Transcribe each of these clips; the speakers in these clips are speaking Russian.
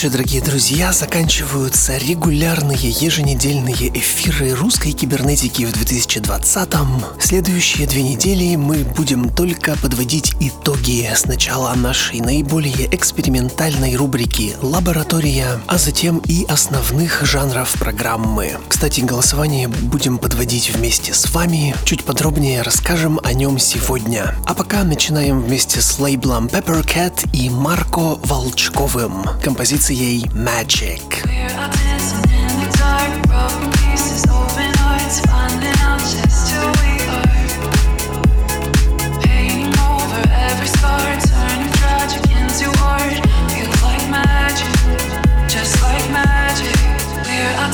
Вечер, дорогие друзья. Заканчиваются регулярные еженедельные эфиры русской кибернетики в 2020-м. Следующие две недели мы будем только подводить итоги сначала нашей наиболее экспериментальной рубрики «Лаборатория», а затем и основных жанров программы. Кстати, голосование будем подводить вместе с вами. Чуть подробнее расскажем о нем сегодня. А пока начинаем вместе с лейблом Peppercat и Марко Волчковым. Композиция ей Magic.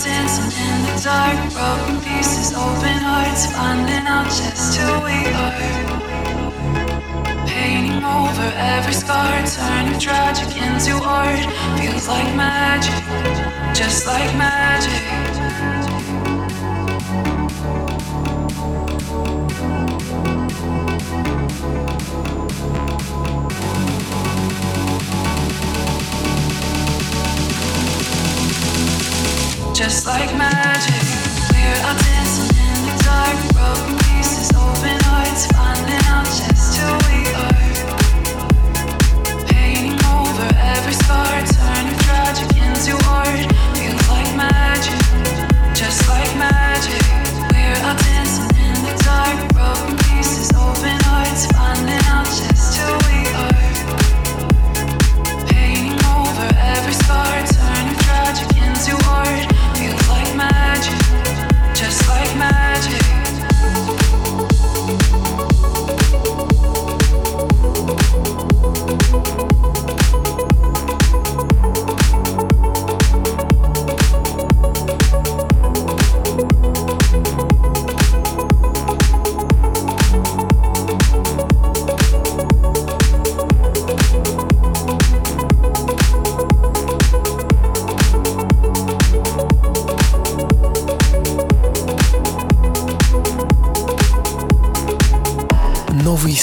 Dancing in the dark, broken pieces, open hearts, finding out just who we are. Over every scar, turning tragic into art. Feels like magic, just like magic. Just like magic, we're out dancing in the dark, broken pieces, open hearts, finding out just who we are. Every scar, turning tragic into art.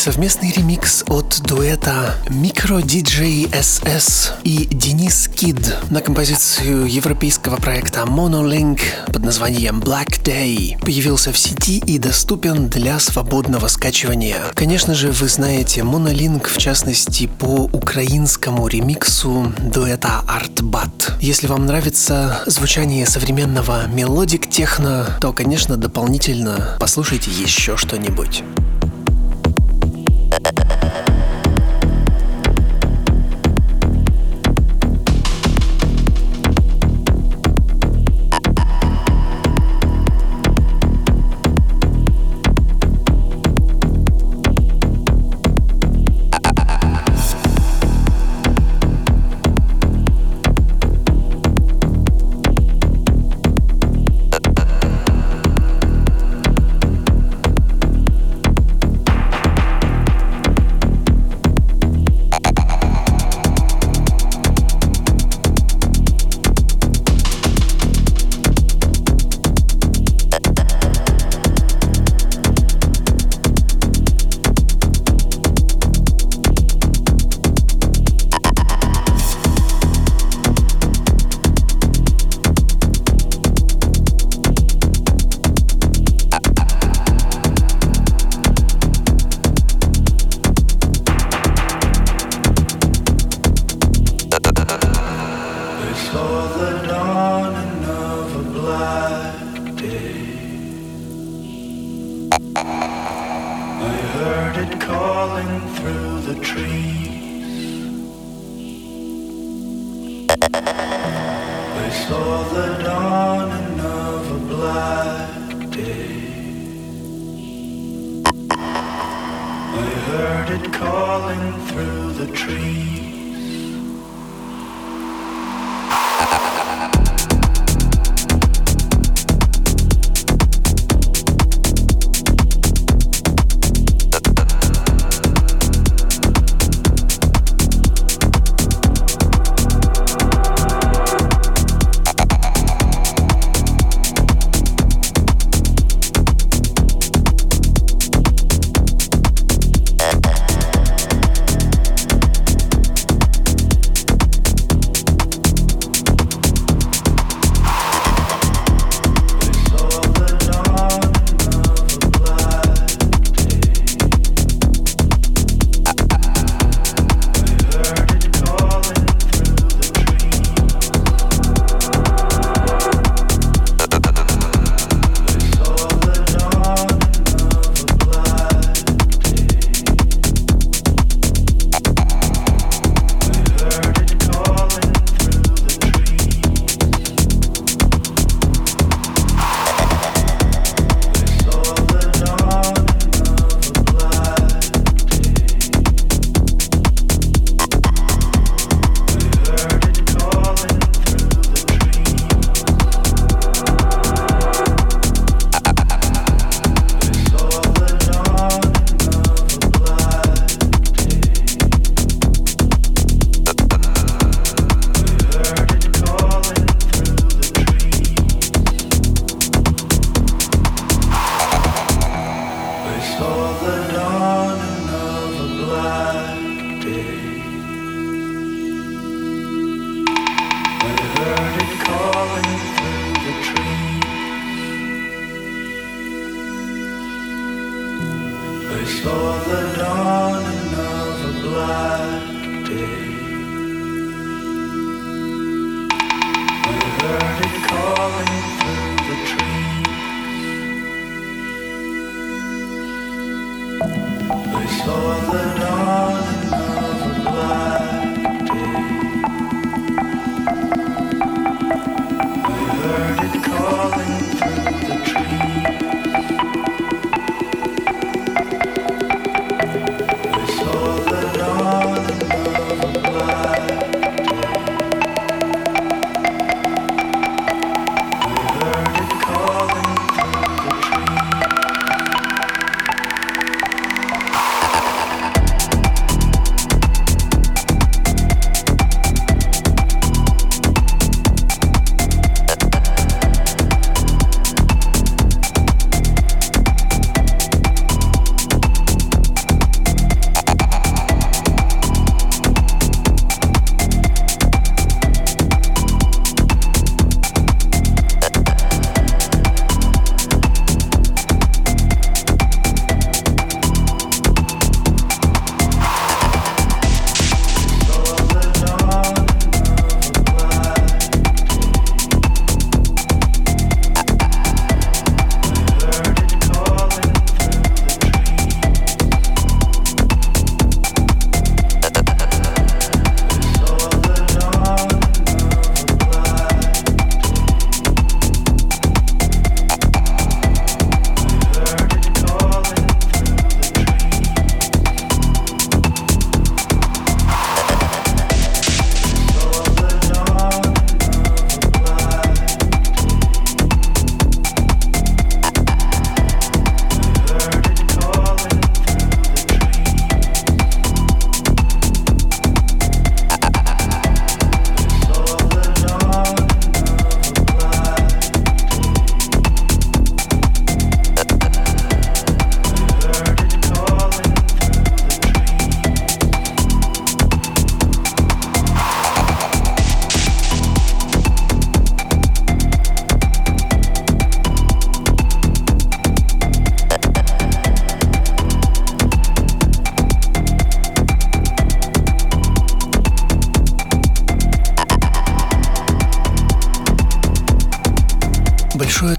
Совместный ремикс от дуэта Micro DJs и Денис Кид на композицию европейского проекта Monolink под названием Black Day появился в сети и доступен для свободного скачивания. Конечно же, вы знаете Monolink в частности по украинскому ремиксу дуэта Artbat. Если вам нравится звучание современного melodic техно, то, конечно, дополнительно послушайте еще что-нибудь.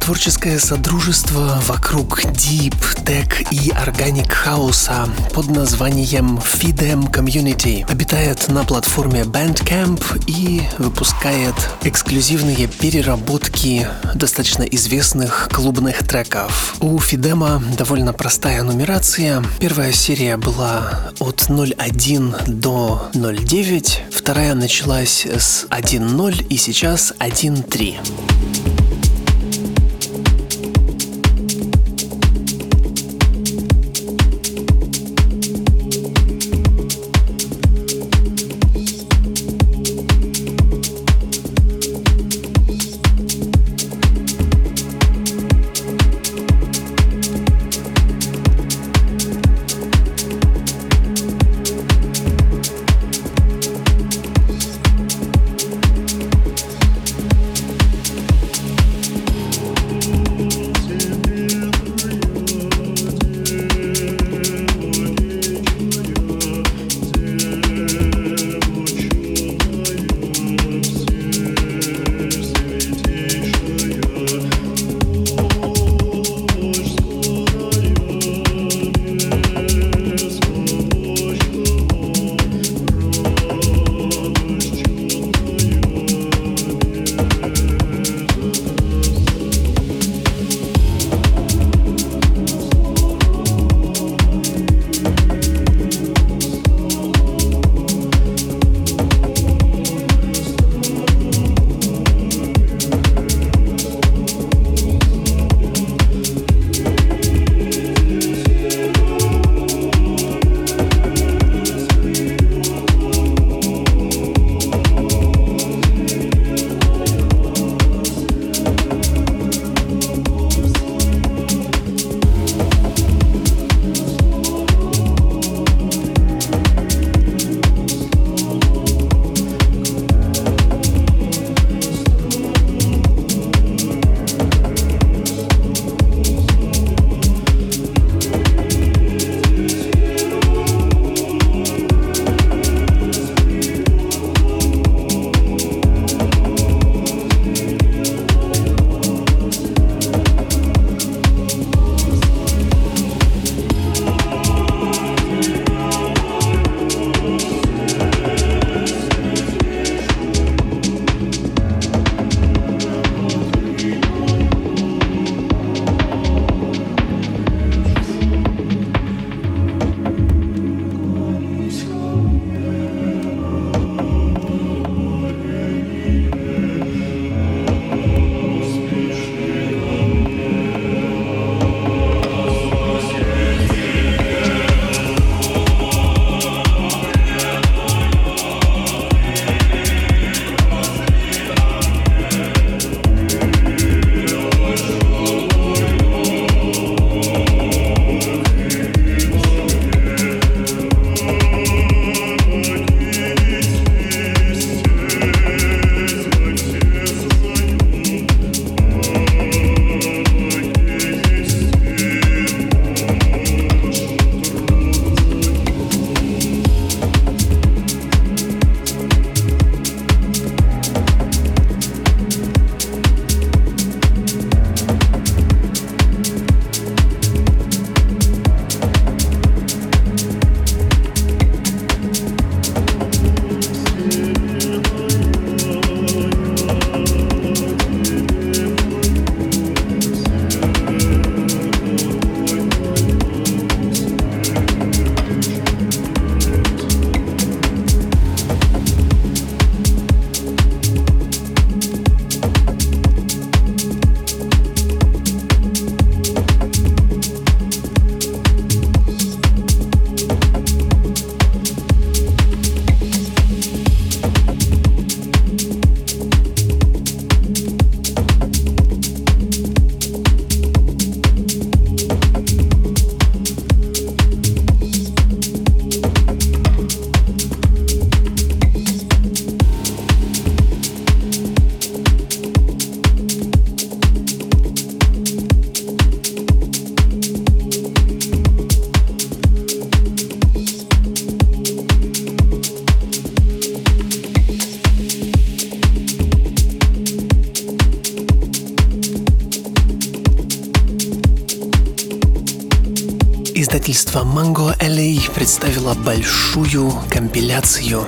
Творческое содружество вокруг Deep, Tech и Organic House под названием Fidem Community обитает на платформе Bandcamp и выпускает эксклюзивные переработки достаточно известных клубных треков. У Фидема довольно простая нумерация. Первая серия была от 0.1 до 0.9, вторая началась с 1.0 и сейчас 1.3.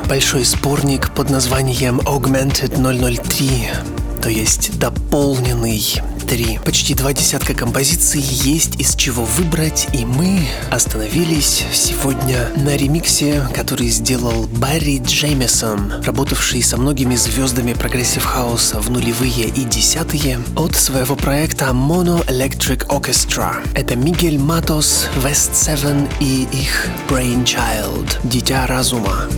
большой сборник под названием Augmented 003, то есть дополненный 3. Почти два десятка композиций есть из чего выбрать, и мы остановились сегодня на ремиксе, который сделал Барри Джеймисон, работавший со многими звездами прогрессив хауса в нулевые и десятые, от своего проекта Mono Electric Orchestra. Это Мигель Матос, West Seven и их Brainchild, Дитя разума.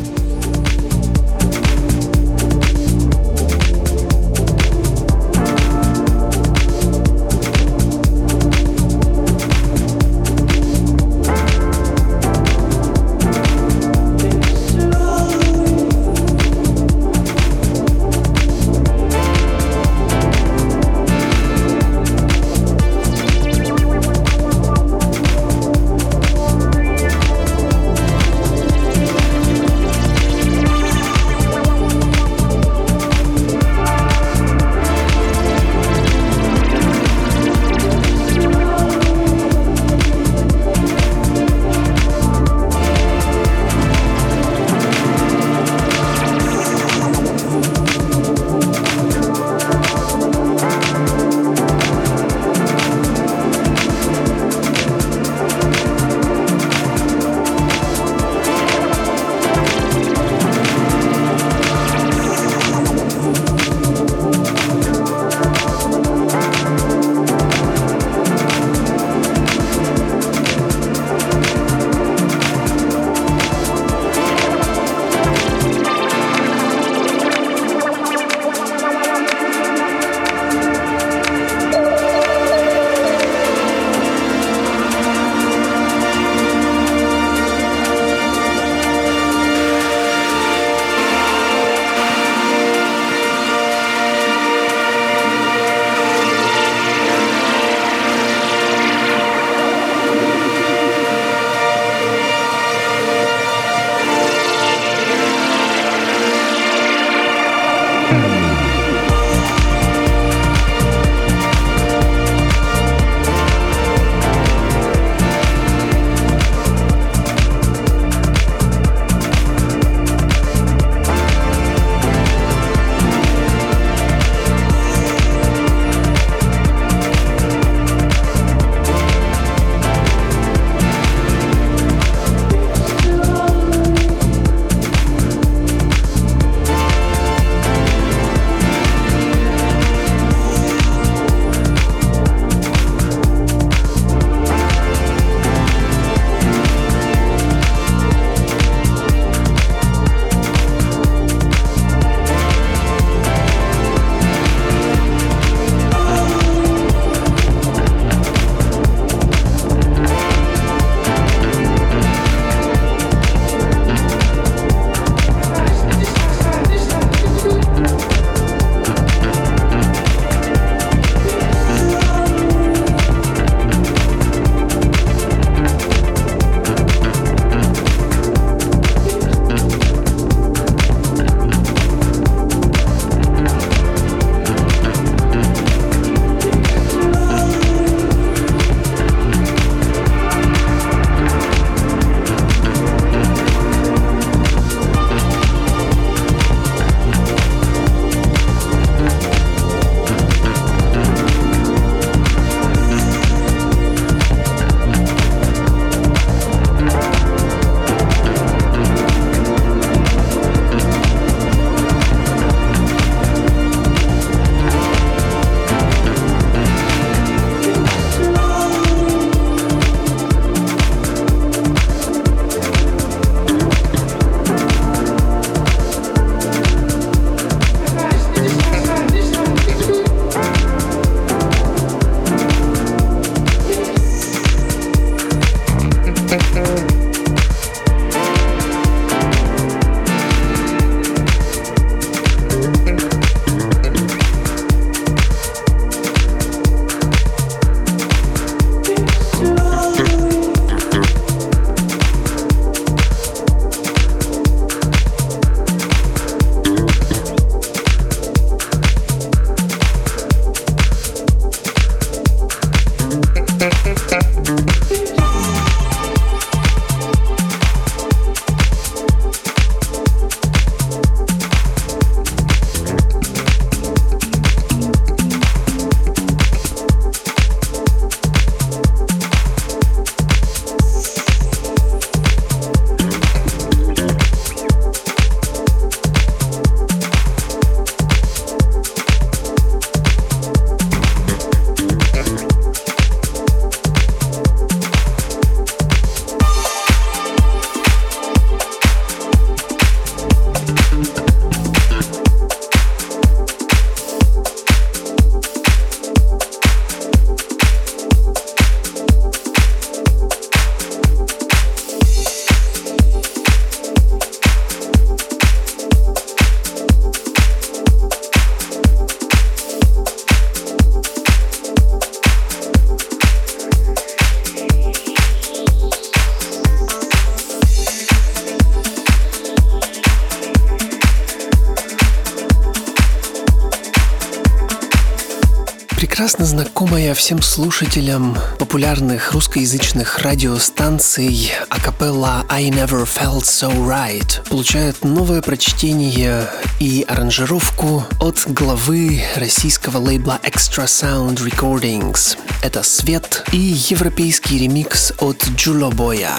Знакомая всем слушателям популярных русскоязычных радиостанций акапелла «I Never Felt So Right» получает новое прочтение и аранжировку от главы российского лейбла Extra Sound Recordings. Это «Свет» и европейский ремикс от Джуло Боя.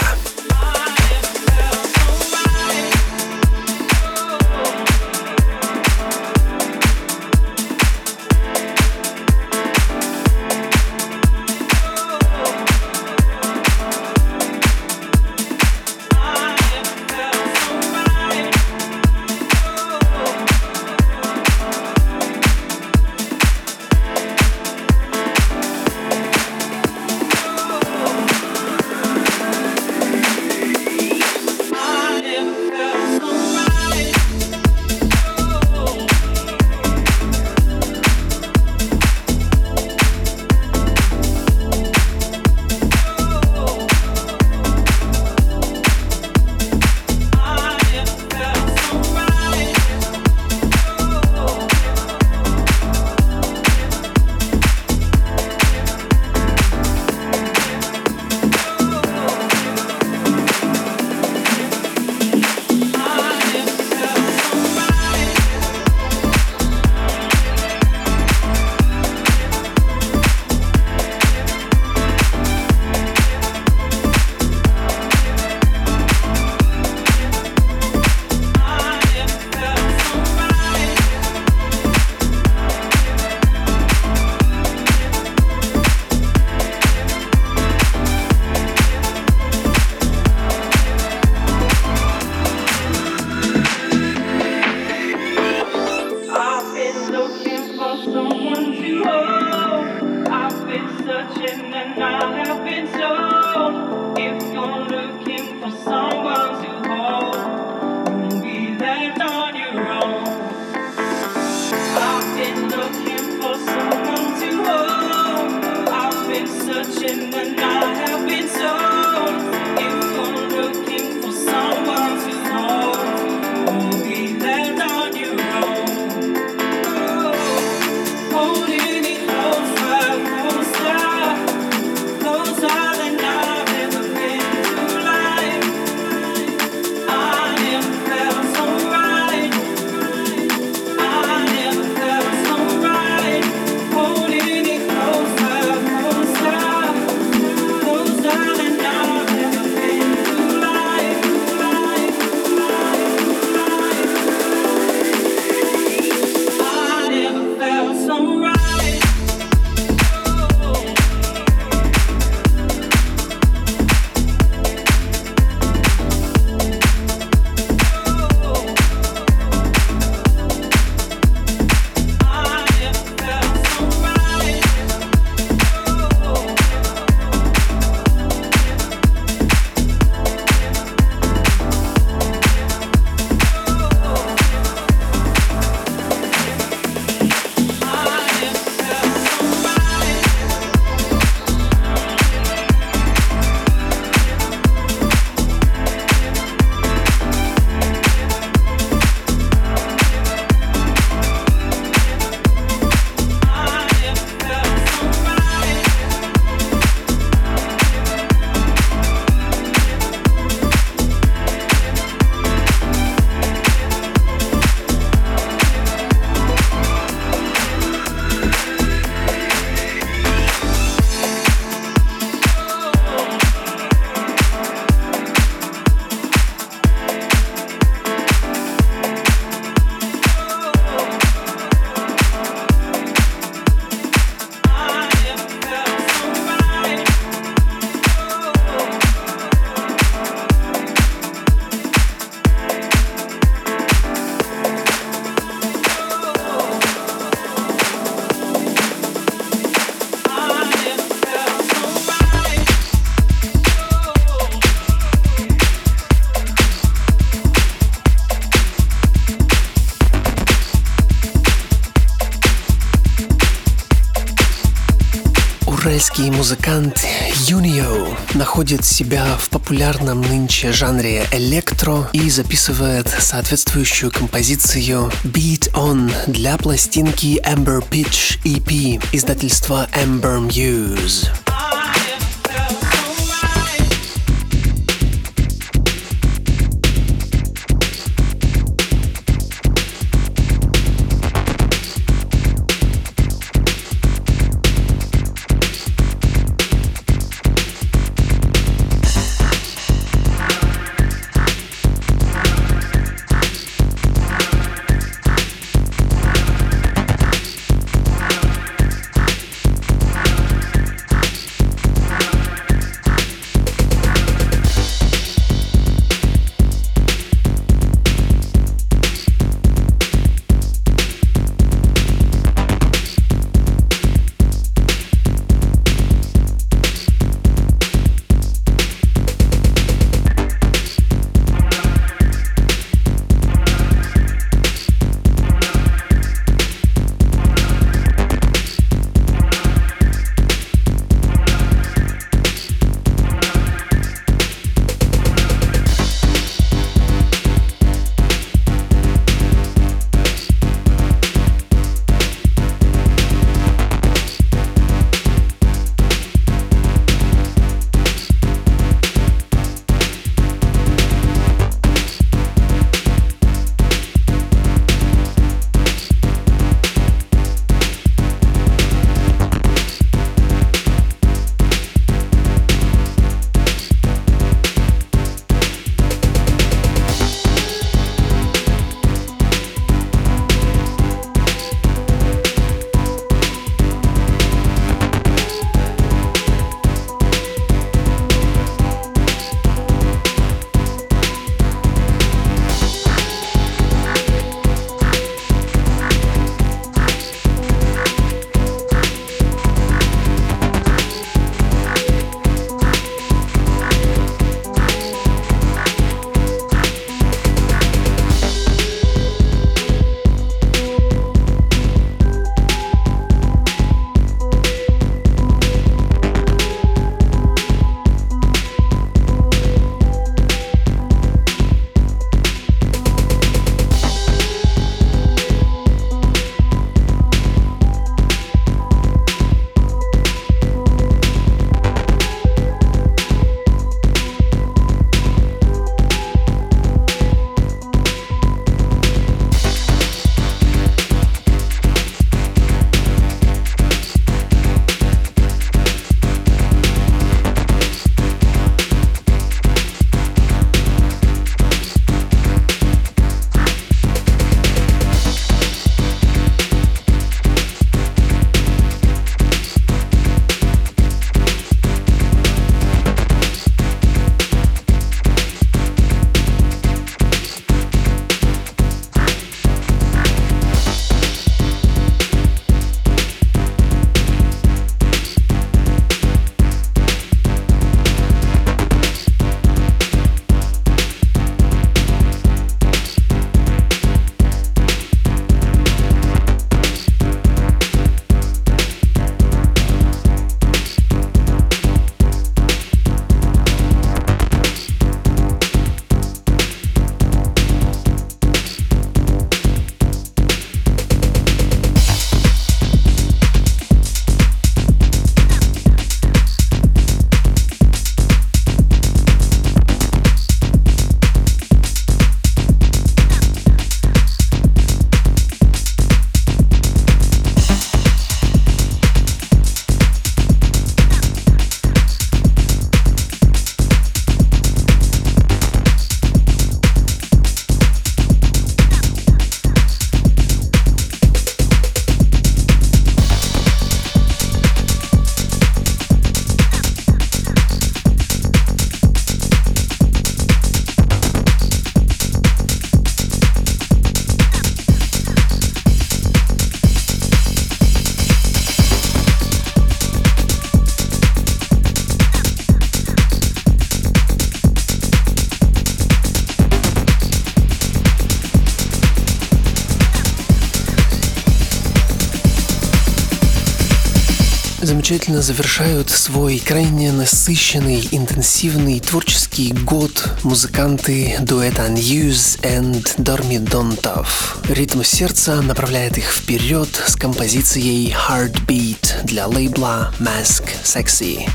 Израильский музыкант Юнио находит себя в популярном нынче жанре электро и записывает соответствующую композицию Beat On для пластинки Amber Pitch EP издательства Amber Muse. Замечательно завершают свой крайне насыщенный, интенсивный творческий год музыканты дуэта Unuse and Dormi Dontov. Ритм сердца направляет их вперед с композицией Heartbeat для лейбла Mask Sexy.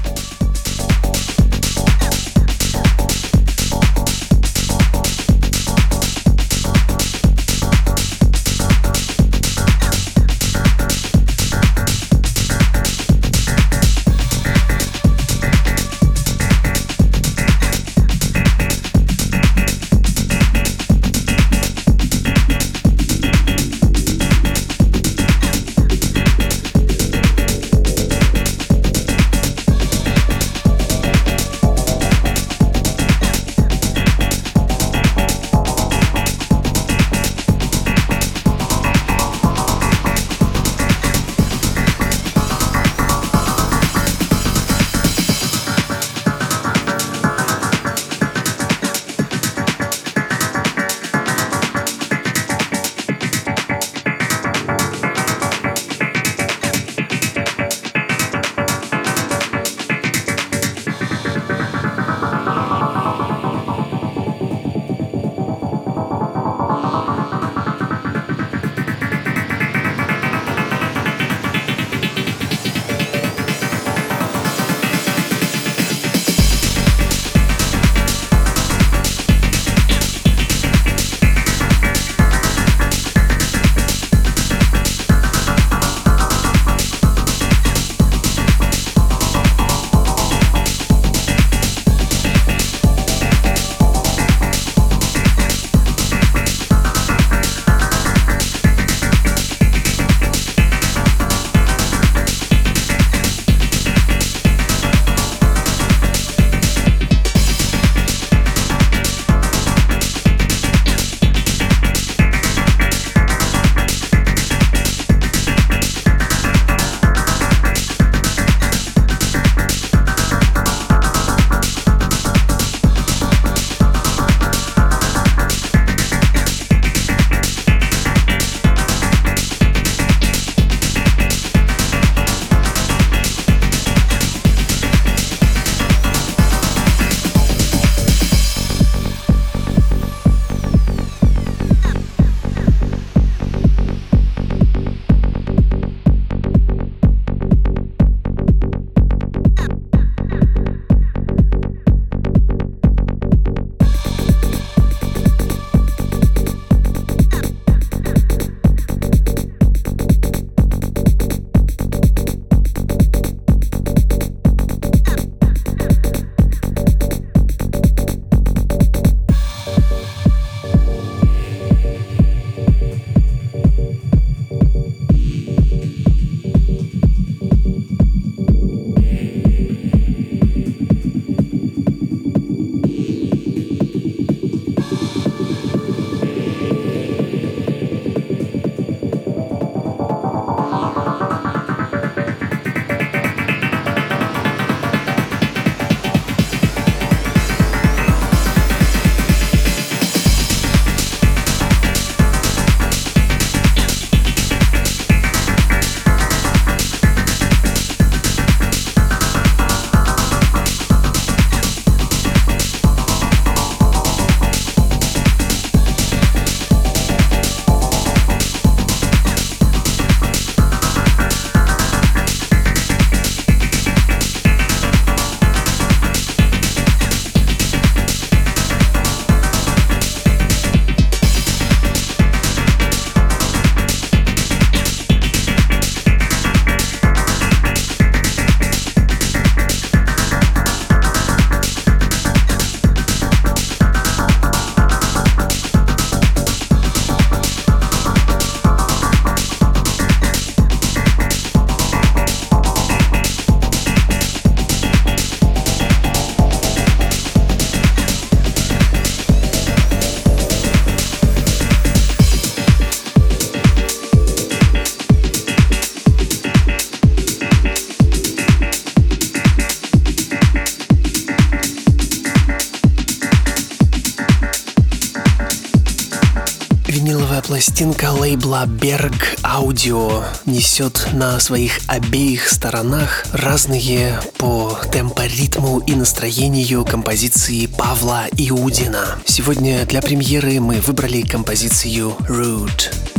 Пластинка лейбла Berg Audio несет на своих обеих сторонах разные по темпоритму и настроению композиции Павла Иудина. Сегодня для премьеры мы выбрали композицию Root.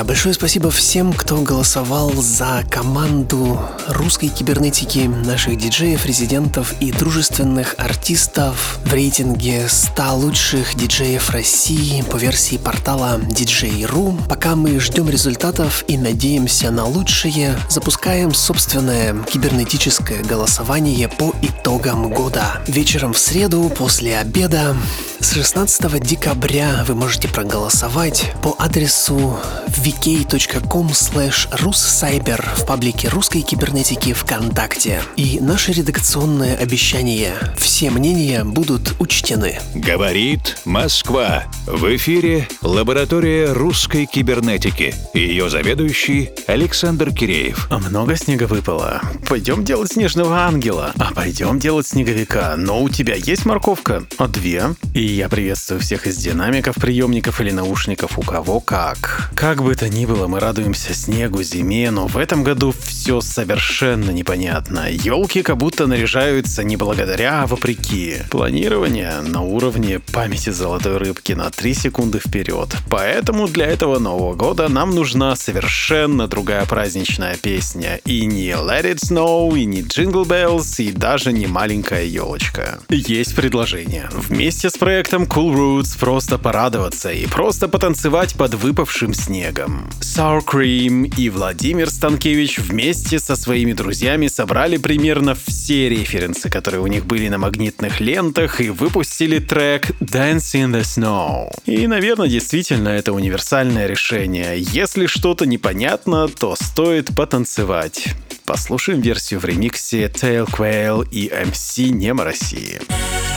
Друзья, большое спасибо всем, кто голосовал за команду русской кибернетики, наших диджеев, резидентов и дружественных артистов в рейтинге 100 лучших диджеев России по версии портала DJ.ru. Пока мы ждем результатов и надеемся на лучшее, запускаем собственное кибернетическое голосование по итогам года. Вечером в среду после обеда с 16 декабря вы можете проголосовать по адресу vk.com slash russcyber в паблике русской кибернетики ВКонтакте. И наше редакционное обещание – все мнения будут учтены. Говорит Москва. В эфире лаборатория русской кибернетики. Ее заведующий Александр Киреев. А много снега выпало. Пойдем делать снежного ангела. А пойдем делать снеговика. Но у тебя есть морковка? А две? И я приветствую всех из динамиков, приемников или наушников, у кого как. Как бы то ни было, мы радуемся снегу, зиме, но в этом году все совершенно непонятно. Елки как будто наряжаются не благодаря, а вопреки. Планирование на уровне памяти золотой рыбки на 3 секунды вперед. Поэтому для этого Нового года нам нужна совершенно другая праздничная песня. И не Let It Snow, и не Jingle Bells, и даже не маленькая елочка. Есть предложение. Вместе с проектом Cool Roots просто порадоваться и просто потанцевать под выпавшим снегом. Sour Cream и Владимир Станкевич вместе со своими друзьями собрали примерно все референсы, которые у них были на магнитных лентах и выпустили трек Dance in the Snow. И, наверное, действительно это универсальное решение. Если что-то непонятно, то стоит потанцевать. Послушаем версию в ремиксе Tail Quail и MC Немо России. No,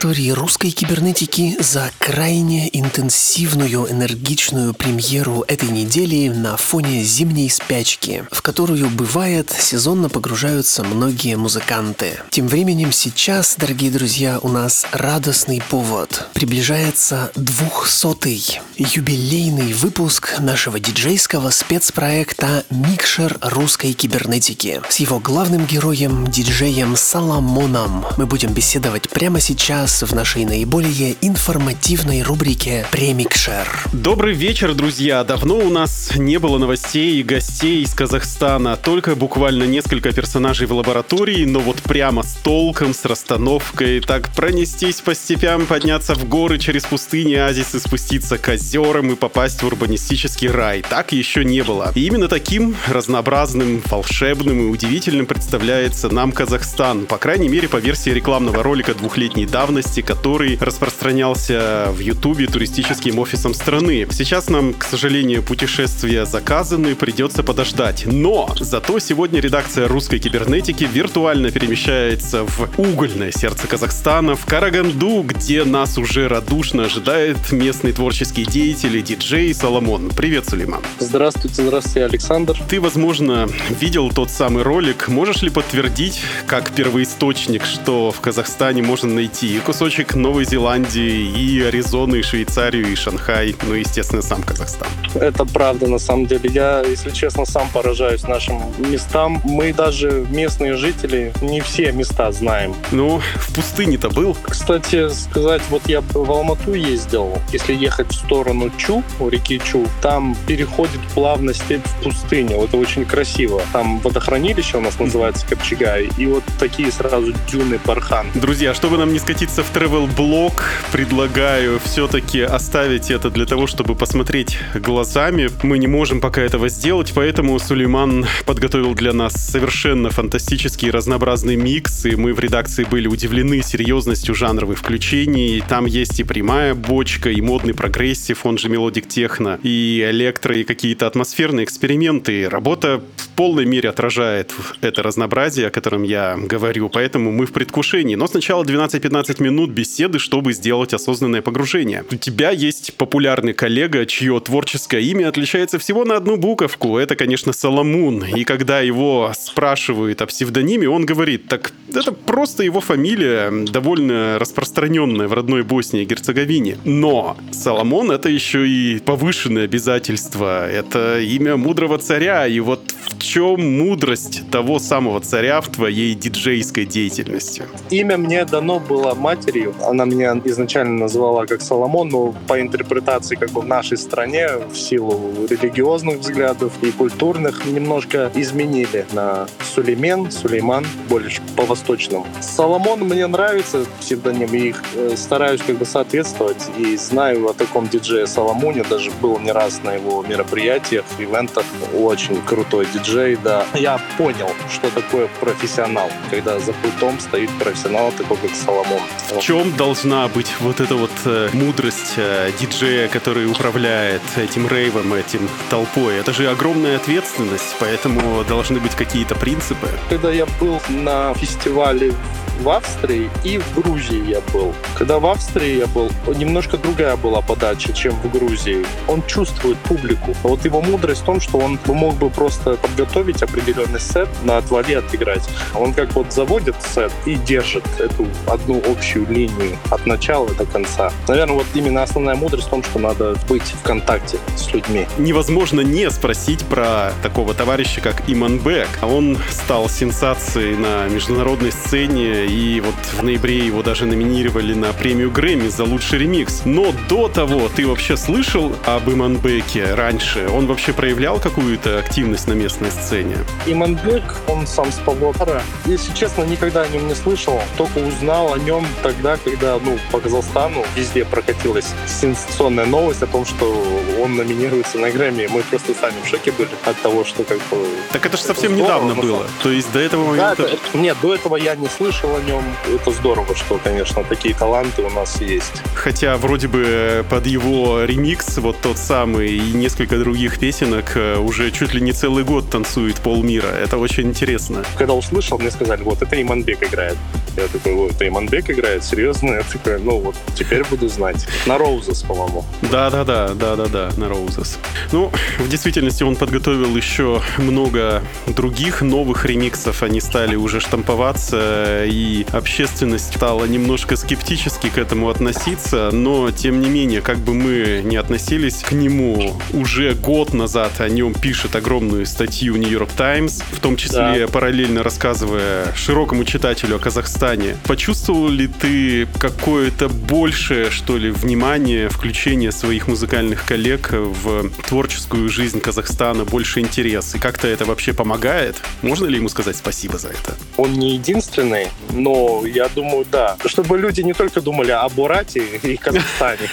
Спасибо лаборатории русской кибернетики за крайне интенсивную, энергичную премьеру этой недели на фоне зимней спячки, в которую, бывает, сезонно погружаются многие музыканты. Тем временем сейчас, дорогие друзья, у нас радостный повод. Приближается двухсотый юбилейный выпуск нашего диджейского спецпроекта «Микшер русской кибернетики». С его главным героем, диджеем Соломоном мы будем беседовать прямо сейчас в нашей наиболее информативной рубрике «Премикшер». Добрый вечер, друзья! Давно у нас не было новостей и гостей из Казахстана, только буквально несколько персонажей в лаборатории, но вот прямо с толком, с расстановкой, так пронестись по степям, подняться в горы через пустыни, оазисы, спуститься к озерам и попасть в урбанистический рай. Так еще не было. И именно таким разнообразным, волшебным и удивительным представляется нам Казахстан, по крайней мере по версии рекламного ролика двухлетней давности, который распространялся в Ютубе туристическим офисом страны. Сейчас нам, к сожалению, путешествия заказаны, придется подождать. Но зато сегодня редакция русской кибернетики виртуально перемещается в угольное сердце Казахстана, в Караганду, где нас уже радушно ожидает местный творческий деятель и диджей Соломон. Привет, Сулейман. Здравствуйте, здравствуйте, Александр. Ты, возможно, видел тот самый ролик. Можешь ли подтвердить, как первоисточник, что в Казахстане можно найти кусочек Новой Зеландии, и Аризоны, и Швейцарию, и Шанхай, ну, естественно, сам Казахстан. Это правда, на самом деле. Я, если честно, сам поражаюсь нашим местам. Мы даже, местные жители, не все места знаем. Ну, в пустыне-то был. Кстати, сказать, вот я в Алмату ездил. Если ехать в сторону Чу, у реки Чу, там переходит плавно степь в пустыню. Это очень красиво. Там водохранилище у нас называется Капчагай. И вот такие сразу дюны бархан. Друзья, чтобы нам не скатиться в travel блог предлагаю все-таки оставить это для того, чтобы посмотреть глазами. Мы не можем пока этого сделать, поэтому Сулейман подготовил для нас совершенно фантастический разнообразный микс, и мы в редакции были удивлены серьезностью жанровых включений. Там есть и прямая бочка, и модный прогрессив, он же melodic техно, и электро, и какие-то атмосферные эксперименты. Работа в полной мере отражает это разнообразие, о котором я говорю, поэтому мы в предвкушении. Но сначала 12-15 минут беседы, чтобы сделать осознанное погружение. У тебя есть популярный коллега, чье творческое имя отличается всего на одну буковку. Это, конечно, Соломун. И когда его спрашивают о псевдониме, он говорит, так это просто его фамилия, довольно распространенная в родной Боснии и Герцеговине. Но Соломон — это еще и повышенное обязательство. Это имя мудрого царя. И вот в чем мудрость того самого царя в твоей диджейской деятельности? Имя мне дано было матерью. Она меня изначально назвала как Соломон, но по интерпретации как бы в нашей стране в силу религиозных взглядов и культурных немножко изменили на Сулеймен, Сулейман, больше по-восточному. Соломон мне нравится псевдоним, и их э, стараюсь как бы соответствовать и знаю о таком диджее Соломоне, даже был не раз на его мероприятиях, ивентах. Очень крутой диджей, да. Я понял, что такое профессионал, когда за пультом стоит профессионал такой, как Соломон. В чем должна быть вот эта вот э, мудрость э, диджея, который управляет этим рейвом, этим толпой? Это же огромная ответственность, поэтому должны быть какие-то принципы. Когда я был на фестивале в Австрии и в Грузии я был. Когда в Австрии я был, немножко другая была подача, чем в Грузии. Он чувствует публику. А Вот его мудрость в том, что он мог бы просто подготовить определенный сет, на отвали отыграть. А Он как вот заводит сет и держит эту одну общую линию от начала до конца. Наверное, вот именно основная мудрость в том, что надо быть в контакте с людьми. Невозможно не спросить про такого товарища, как Иман Бек. Он стал сенсацией на международной сцене, и вот в ноябре его даже номинировали на премию Грэмми за лучший ремикс. Но до того ты вообще слышал об Иман Беке раньше? Он вообще проявлял какую-то активность на местной сцене? Иманбек, он сам с Павлодара. Если честно, никогда о нем не слышал. Только узнал о нем тогда, когда ну, по Казахстану везде прокатилась сенсационная новость о том, что он номинируется на Грэмми. Мы просто сами в шоке были от того, что как бы... Так это же совсем здорово, недавно но было. То есть до этого Да, момента... это- нет, до этого я не слышал о нем. Это здорово, что, конечно, такие таланты у нас есть. Хотя вроде бы под его ремикс, вот тот самый и несколько других песенок, э, уже чуть ли не целый год танцует полмира. Это очень интересно. Когда услышал, мне сказали, вот это Иманбек играет. Я такой, вот это Иманбек играет? Серьезно? Я такой, ну вот, теперь буду знать. На Roses, по-моему. Да-да-да, да-да-да, на Roses. Ну, в действительности он подготовил еще много других новых ремиксов. Они стали уже штамповаться, и общественность стала немножко скептически к этому относиться, но, тем не менее, как бы мы не относились к нему, уже год назад о нем пишет огромную статью New York Times, в том числе параллельно рассказывая широкому читателю о Казахстане. Почувствовал ли ты какое-то большее, что ли, внимание, включение своих музыкальных коллег в творческую жизнь Казахстана, больше интерес? И как-то это вообще помогает? Можно ли ему сказать спасибо за это? Он не единственный, но я думаю, да. Чтобы люди не только думали о Бурате и Казахстане,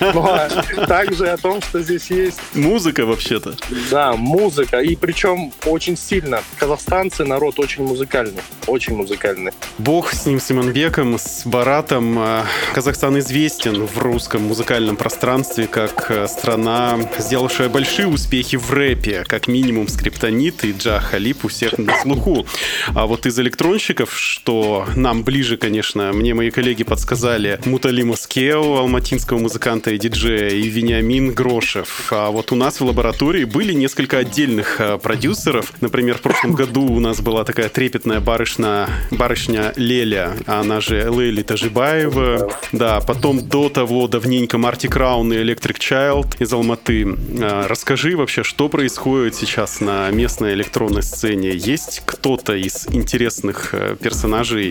но также о том, что здесь есть, Музыка вообще-то. да, музыка. И причем очень сильно. Казахстанцы народ очень музыкальный. Очень музыкальный. Бог с ним, с Иманбеком, с Баратом. Э, Казахстан известен в русском музыкальном пространстве как э, страна, сделавшая большие успехи в рэпе. Как минимум Скриптонит и Джа Халип у всех на слуху. А вот из электронщиков, что нам ближе, конечно, мне мои коллеги подсказали, Муталима Скео, алматинского музыканта и диджея, и Вениамин Грошев. А вот у нас в лаборатории были несколько отдельных э, продюсеров. Например, в прошлом году у нас была такая трепетная барышня, барышня Леля, она же Лейли Тажибаева. Да, потом до того давненько Марти Краун и Electric Child из Алматы. А, Расскажи вообще, что происходит сейчас на местной электронной сцене? Есть кто-то из интересных э,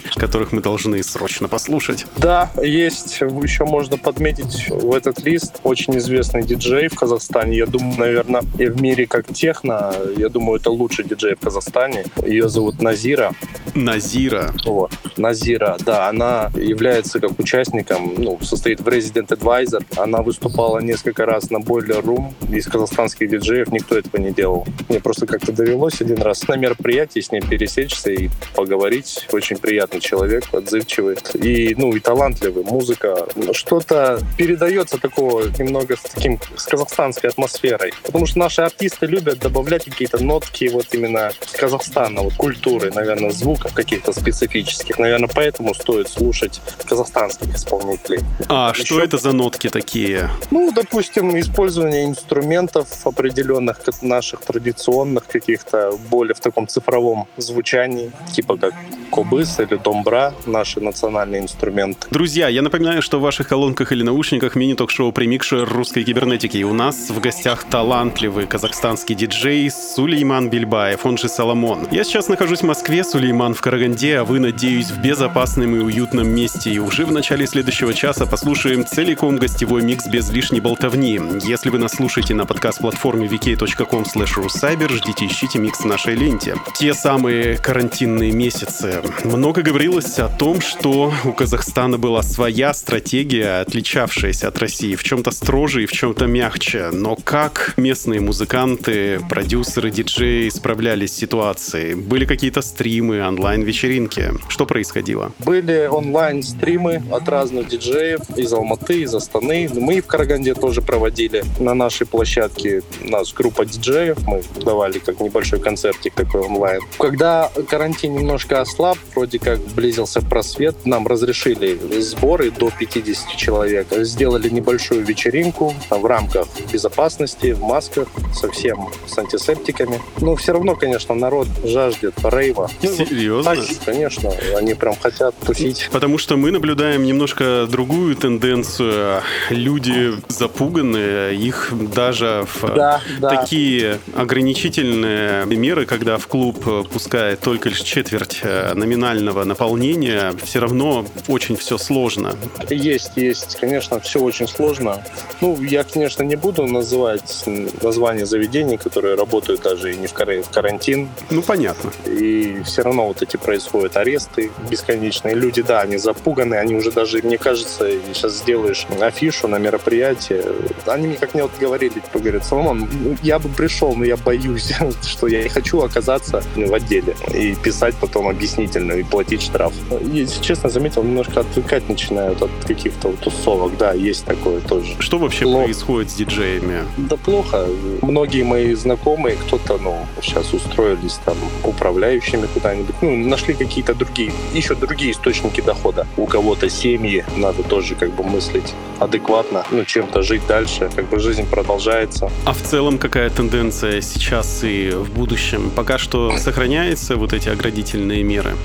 персонажей, которых мы должны срочно послушать? Да, есть. Еще можно подметить в этот лист очень известный диджей в Казахстане. Я думаю, наверное, и в мире как техно. Я думаю, это лучший диджей в Казахстане. Ее зовут Назира. Назира. Вот. Назира, да, она является как участником, ну, состоит в Resident Advisor. Она выступала несколько раз на Boiler Room. Из казахстанских диджеев никто этого не делал. Мне просто как-то довелось один раз на мероприятии с ней пересечься и поговорить. Очень приятный человек, отзывчивый и, ну, и талантливый. Музыка что-то передается такого немного с таким с казахстанской атмосферой. Потому что наши артисты любят добавлять какие-то нотки вот именно Казахстана, вот культуры, наверное, звуков каких-то специфических. Наверное, поэтому стоит слушать казахстанских исполнителей. А что Еще- это за нотки такие? Ну, допустим, использование инструментов определенных, наших традиционных каких-то, более в таком цифровом звучании, типа как кобыс или домбра, наши национальные инструменты. Друзья, я напоминаю, что в ваших колонках или наушниках мини-ток-шоу «Примикшер русской кибернетики». И у нас в гостях талантливый казахстанский диджей Сулейман Бельбаев, он же Соломон. Я сейчас нахожусь в Москве, Сулейман в Караганде, а вы, надеюсь, в безопасном и уютном месте. И уже в начале следующего часа послушаем целиком гостевой микс без лишней болтовни. Если вы нас слушаете на подкаст-платформе vk.com russcyber, ждите ищите микс в нашей ленте. Те самые карантинные месяцы. Много говорилось о том, что у Казахстана была своя стратегия, отличавшаяся от России, в чем-то строже и в чем-то мягче. Но как местные музыканты, продюсеры, диджеи справлялись с ситуацией? Были какие-то стримы, онлайн-вечеринки? Что происходило? Были онлайн-стримы от разных диджеев из Алматы, из Астаны. Мы в Караганде тоже проводили на нашей площадке. У нас группа диджеев, мы давали как небольшой концертик такой онлайн. Когда карантин немножко ослаб, вроде как близился просвет, нам разрешили сборы до 50 человек. Сделали небольшую вечеринку в рамках безопасности, в масках, совсем с антисептиками. Но все равно, конечно, народ жаждет рейва. Ну, Серьезно? так, конечно, они прям хотят тусить. Потому что мы наблюдаем немножко другую тенденцию. Люди запуганы, их даже в Да, да. такие ограничительные меры, когда в клуб пускает только лишь четверть э, номинального наполнения, все равно очень все сложно. Есть, есть. Конечно, все очень сложно. Ну, я, конечно, не буду называть названия заведений, которые работают даже и не в кар- в карантин. Ну, понятно. И все равно вот эти происходят аресты бесконечные. Люди, да, они запуганы, они уже даже, мне кажется, сейчас сделаешь афишу на мероприятие. Они мне как мне вот говорили, типа, говорят, Соломон, ну, я бы пришел, но я боюсь, что я не хочу оказаться в отделе и писать потом объяснительную и платить платить штраф. Если честно, заметил, немножко отвлекать начинают от каких-то вот тусовок. Да, есть такое тоже. Что вообще Плохо. происходит с диджеями? Да плохо. Многие мои знакомые, кто-то, ну, сейчас устроились там управляющими куда-нибудь, ну, нашли какие-то другие, ищут другие источники дохода. У кого-то семьи, надо тоже как бы мыслить адекватно, ну, чем-то жить дальше, как бы жизнь продолжается. А в целом какая тенденция сейчас и в будущем? Пока что сохраняются вот эти оградительные меры?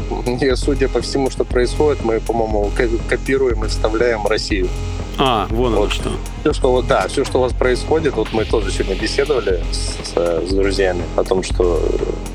И судя по всему, что происходит, мы, по-моему, ко- копируем и вставляем Россию. А, вон оно Вот. что. Все, что да, все, что у вас происходит, вот мы тоже сегодня беседовали с, с- с друзьями о том, что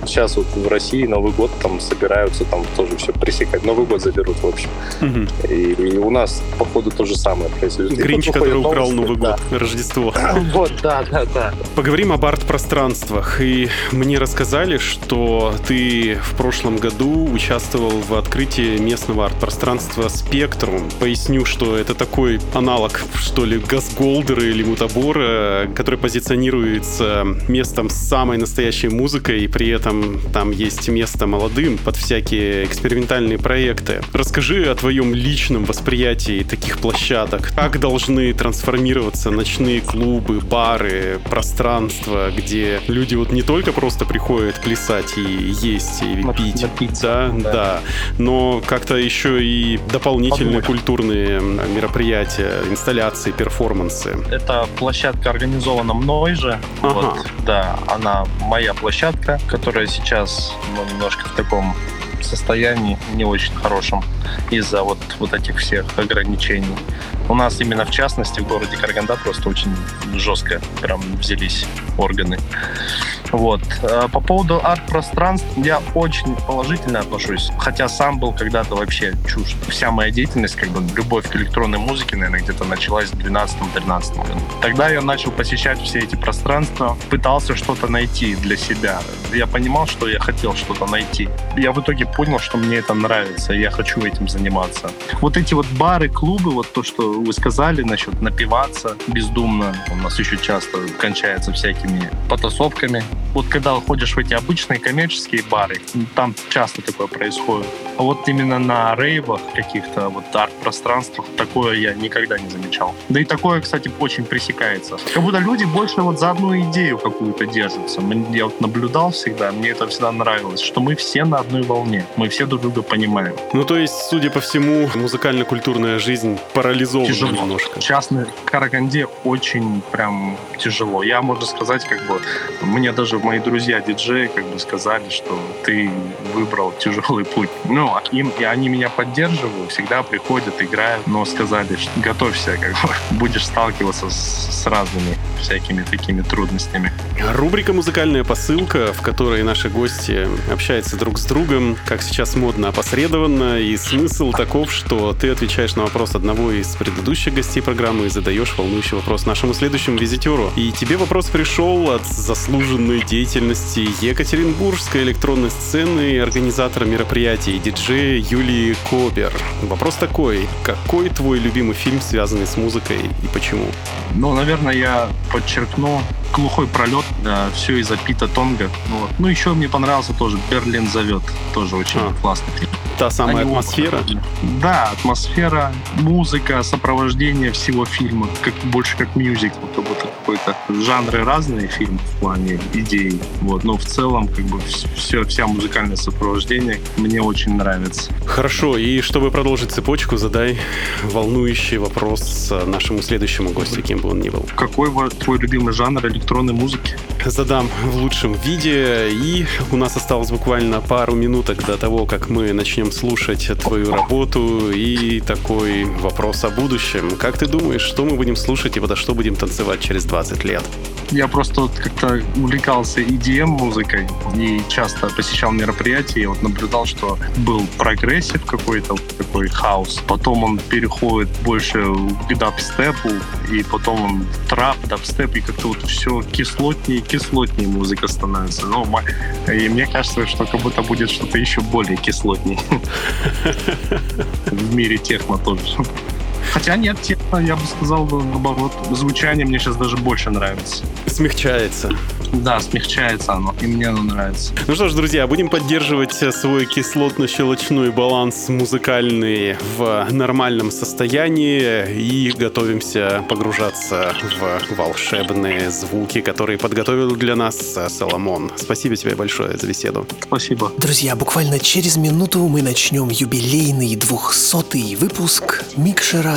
сейчас вот в России Новый год там собираются там тоже все пресекать. Новый год заберут, в общем. Мгм. И, и у нас, походу, то же самое происходит. Гринч, который выходят украл новости, Новый да. год, Рождество. Вот, да, да, да. Поговорим об арт-пространствах. И мне рассказали, что ты в прошлом году участвовал в открытии местного арт-пространства «Спектрум». Поясню, что это такой аналог, что ли, газголдера или мутабора, который позиционируется местом с самой настоящей музыкой, и при этом там есть место молодым под всякие экспериментальные проекты. Расскажи о твоем личном восприятии таких площадок. Как должны трансформироваться ночные клубы, бары, пространства, где люди вот не только просто приходят плясать и есть, и пить, напиться, да, да. да, но как-то еще и дополнительные Подумать. культурные мероприятия, инсталляции, перформансы. Эта площадка организована мной же. Ага. Вот, да, она моя площадка, которая сейчас ну, немножко в таком состоянии не очень хорошем из-за вот, вот этих всех ограничений. У нас именно в частности в городе Караганда просто очень жестко прям взялись органы. Вот. А По поводу арт-пространств я очень положительно отношусь, хотя сам был когда-то вообще чушь. Вся моя деятельность, как бы любовь к электронной музыке, наверное, где-то началась в 12-13 году. Тогда я начал посещать все эти пространства, пытался что-то найти для себя. Я понимал, что я хотел что-то найти. Я в итоге понял, что мне это нравится, и я хочу этим заниматься. Вот эти вот бары, клубы, вот то, что вы сказали насчет напиваться бездумно, у нас еще часто кончается всякими потасовками. Вот когда ходишь в эти обычные коммерческие бары, там часто такое происходит. А вот именно на рейвах каких-то, вот арт-пространствах, такое я никогда не замечал. Да и такое, кстати, очень пресекается. Как будто люди больше вот за одну идею какую-то держатся. Я вот наблюдал всегда, мне это всегда нравилось, что мы все на одной волне, мы все друг друга понимаем. Ну, то есть, судя по всему, музыкально-культурная жизнь парализована Тяжело. немножко. Частно в Караганде очень прям тяжело. Я, можно сказать, как бы, мне даже мои друзья-диджеи как бы сказали, что ты выбрал тяжелый путь. Ну, а им, и они меня поддерживают, всегда приходят, играют, но сказали, что готовься, как бы, будешь сталкиваться с, с разными всякими такими трудностями. Рубрика «Музыкальная посылка», в которой наши гости общаются друг с другом, как сейчас модно, опосредованно, и смысл таков, что ты отвечаешь на вопрос одного из предыдущих гостей программы и задаешь волнующий вопрос нашему следующему визитеру. И тебе вопрос пришел от заслуженной деятельности Екатеринбургской электронной сцены и организатора мероприятий, диджея Юлии Кобер. Вопрос такой, какой твой любимый фильм, связанный с музыкой, и почему? Ну, наверное, я подчеркну глухой пролет, да, все из-за Пита Тонга. Вот. Ну, еще мне понравился тоже Берлин зовет, тоже очень А. классный фильм. Та самая Они оба атмосфера? хорошие. Да, атмосфера, музыка, сопровождение всего фильма, как больше как мюзикл, как будто какой-то жанры разные фильм в плане идей, вот, но в целом как бы все, вся музыкальное сопровождение мне очень нравится. Хорошо, и чтобы продолжить цепочку, задай волнующий вопрос нашему следующему гостю, кем бы он ни был. Какой твой любимый жанр электронной музыки? Задам в лучшем виде, и у нас осталось буквально пару минуток до того, как мы начнем слушать твою работу и такой вопрос о будущем. Как ты думаешь, что мы будем слушать и подо что будем танцевать через 20 лет? Я просто вот как-то увлекался EDM-музыкой и часто посещал мероприятия, и вот наблюдал, что был прогрессив какой-то, такой хаус, потом он переходит больше к дабстепу, и потом он трап, дабстеп, и как-то вот все кислотнее и кислотнее музыка становится. Ну, и мне кажется, что как будто будет что-то еще более кислотнее в мире техно тоже. Хотя нет, тема, я бы сказал, наоборот, звучание мне сейчас даже больше нравится. Смягчается. Да, смягчается оно, и мне оно нравится. Ну что ж, друзья, будем поддерживать свой кислотно-щелочной баланс музыкальный в нормальном состоянии и готовимся погружаться в волшебные звуки, которые подготовил для нас Соломон. Спасибо тебе большое за беседу. Спасибо. Друзья, буквально через минуту мы начнем юбилейный двухсотый выпуск микшера